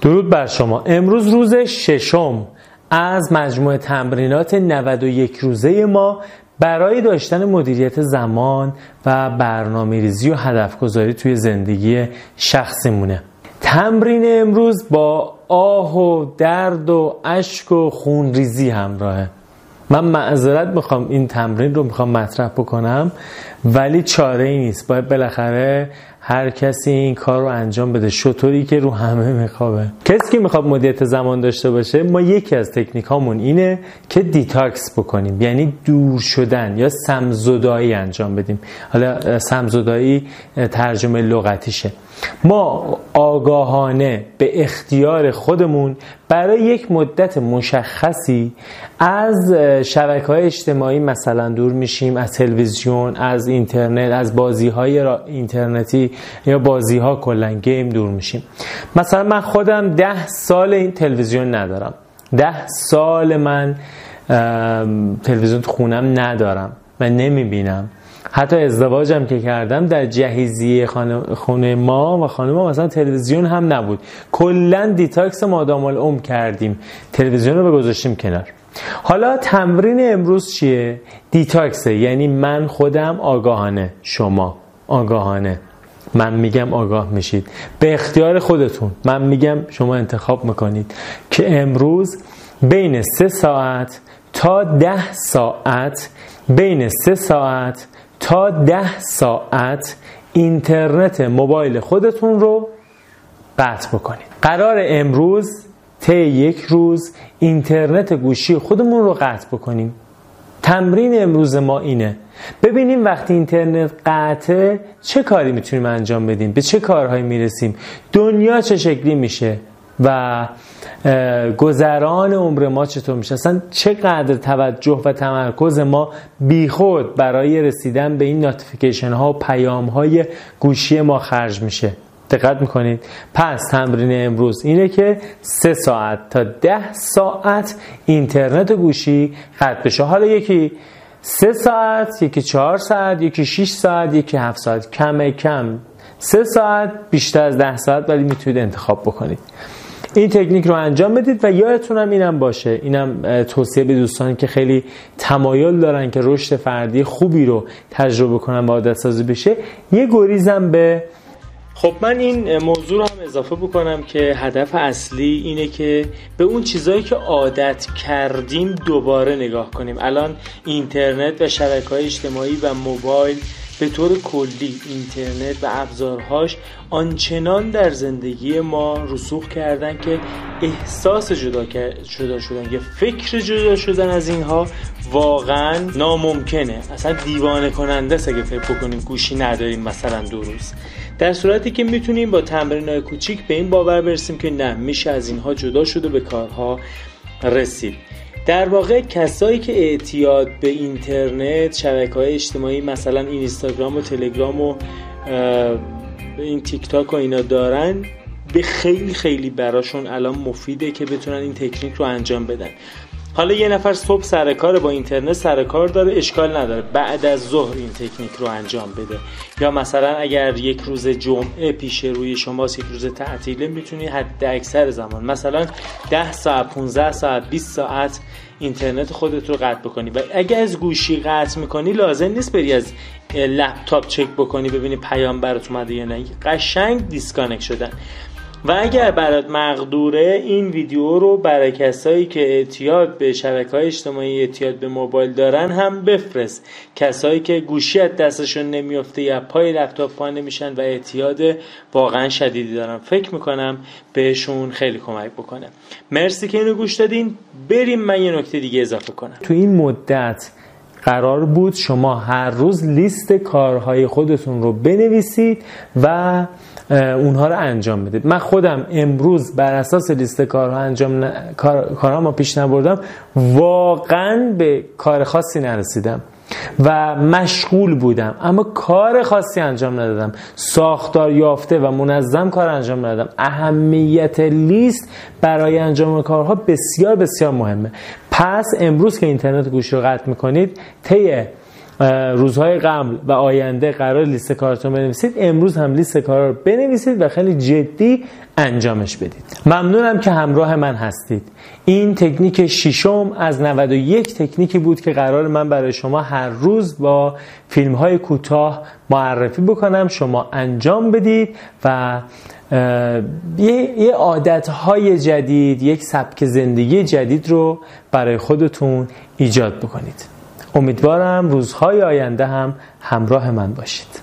درود بر شما. امروز روز ششم. از مجموعه تمرینات 91 روزه ما برای داشتن مدیریت زمان و برنامه ریزی و هدف گذاری توی زندگی شخصیمونه. تمرین امروز با آه و درد و اشک و خون ریزی همراهه. من معذرت می‌خوام این تمرین رو می‌خوام مطرح بکنم ولی چاره ای نیست. باید بالاخره هر کسی این کار رو انجام بده. شتری که رو همه میخوابه. کسی که می‌خواد مدیریت زمان داشته باشه ما یکی از تکنیک هامون اینه که detox بکنیم. یعنی دور شدن یا سم‌زدایی انجام بدیم. حالا سم‌زدایی ترجمه لغتیشه. ما آگاهانه به اختیار خودمون برای یک مدت مشخصی از شبکه های اجتماعی مثلا دور میشیم از تلویزیون از اینترنت از بازی های اینترنتی یا بازی ها کلا game دور میشیم. مثلا من خودم ده ساله این تلویزیون ندارم. ده ساله من تلویزیون خونم ندارم من نمی‌بینم. حتی ازدواجم که کردم در جهیزیه خونه ما و خانه ما مثلا تلویزیون هم نبود. کلا detox مادام‌العمر کردیم. تلویزیون رو گذاشتیم کنار. حالا تمرین امروز چیه؟ دیتاکسه یعنی من خودم آگاهانه. شما آگاهانه. من میگم آگاه میشید. به اختیار خودتون. من میگم شما انتخاب می‌کنید که امروز بین سه ساعت تا ده ساعت بین سه ساعت تا ده ساعت اینترنت موبایل خودتون رو قطع بکنید. قرار امروز طی یک روز اینترنت گوشی خودمون رو قطع بکنیم. تمرین امروز ما اینه. ببینیم وقتی اینترنت قطعه چه کاری می‌تونیم انجام بدیم؟ به چه کارهایی می‌رسیم؟ دنیا چه شکلی میشه؟ و گذران عمر ما چطور میشه؟ اصلا چقدر توجه و تمرکز ما بیخود برای رسیدن به این ناتیفیکیشن ها و پیام های گوشی ما خرج میشه؟ دقت می‌کنید؟ پس تمرین امروز اینه که سه ساعت تا ده ساعت اینترنت گوشی قطع بشه. حالا یکی سه ساعت یکی چهار ساعت یکی 6 ساعت یکی هفت ساعت. کم کم سه ساعت بیشتر از ده ساعت ولی می‌تونید انتخاب بکنید. این تکنیک رو انجام بدید و یادتونم اینم باشه. اینم توصیه به دوستانی که خیلی تمایل دارن که رشد فردی خوبی رو تجربه کنن و عادت سازی بشه. یه گریزم به خب من این موضوع رو هم اضافه بکنم که هدف اصلی اینه که به اون چیزهایی که عادت کردیم دوباره نگاه کنیم. الان اینترنت و شبکه های اجتماعی و موبایل به طور کلی اینترنت و ابزارهاش آنچنان در زندگی ما رسوخ کردن که احساس جدا, جدا شدن یا فکر جدا شدن از اینها واقعا ناممکنه. اصلا دیوانه کننده است اگه فکر بکنیم گوشی نداریم مثلا دو روز. در صورتی که می‌تونیم با تمرین های کوچیک به این باور برسیم که نه میشه از اینها جدا شده به کارها رسید. در واقع کسایی که اعتیاد به اینترنت شبکه های اجتماعی مثلا اینستاگرام و تلگرام و این تیک تاک و اینا دارن به خیلی خیلی براشون الان مفیده که بتونن این تکنیک رو انجام بدن. حالا یه نفر صبح سر کار با اینترنت سر کار داره اشکال نداره. بعد از ظهر این تکنیک رو انجام بده. یا مثلا اگر یک روز جمعه پیش روی شماست یک روز تعطیله می‌تونی حد اکثر زمان. مثلا 10 ساعت 15 ساعت 20 ساعت اینترنت خودت رو قطع بکنی. و اگر از گوشی قطع می‌کنی لازم نیست بری از لپتاپ چک بکنی ببینی پیام برات اومده یا نه. قشنگ disconnect شدن. و اگر برات مقدوره این ویدیو رو برای کسایی که اعتیاد به شبکه های اجتماعی اعتیاد به موبایل دارن هم بفرست. کسایی که گوشی از دستشون نمیفته یا پای لپتاپ پا نمیشن و اعتیاد واقعا شدیدی دارن. فکر می‌کنم بهشون خیلی کمک بکنه. مرسی که اینو گوش دادین. بریم من یه نکته دیگه اضافه کنم. تو این مدت قرار بود شما هر روز لیست کارهای خودتون رو بنویسید و اونها رو انجام بدید. من خودم امروز بر اساس لیست کارها انجام ن... کار... ما پیش نبردم واقعا به کار خاصی نرسیدم و مشغول بودم. اما کار خاصی انجام ندادم. ساختار یافته و منظم کار انجام ندادم. اهمیت لیست برای انجام کارها بسیار بسیار مهمه. پس امروز که اینترنت گوشی رو قطع می‌کنید طی روزهای قبل و آینده قرار لیست کارتون بنویسید امروز هم لیست کار رو بنویسید و خیلی جدی انجامش بدید. ممنونم که همراه من هستید. این تکنیک ششم از 91 تکنیکی بود که قرار من برای شما هر روز با فیلم های کوتاه معرفی بکنم. شما انجام بدید و یه عادت های جدید یک سبک زندگی جدید رو برای خودتون ایجاد بکنید. امیدوارم روزهای آینده هم همراه من باشید.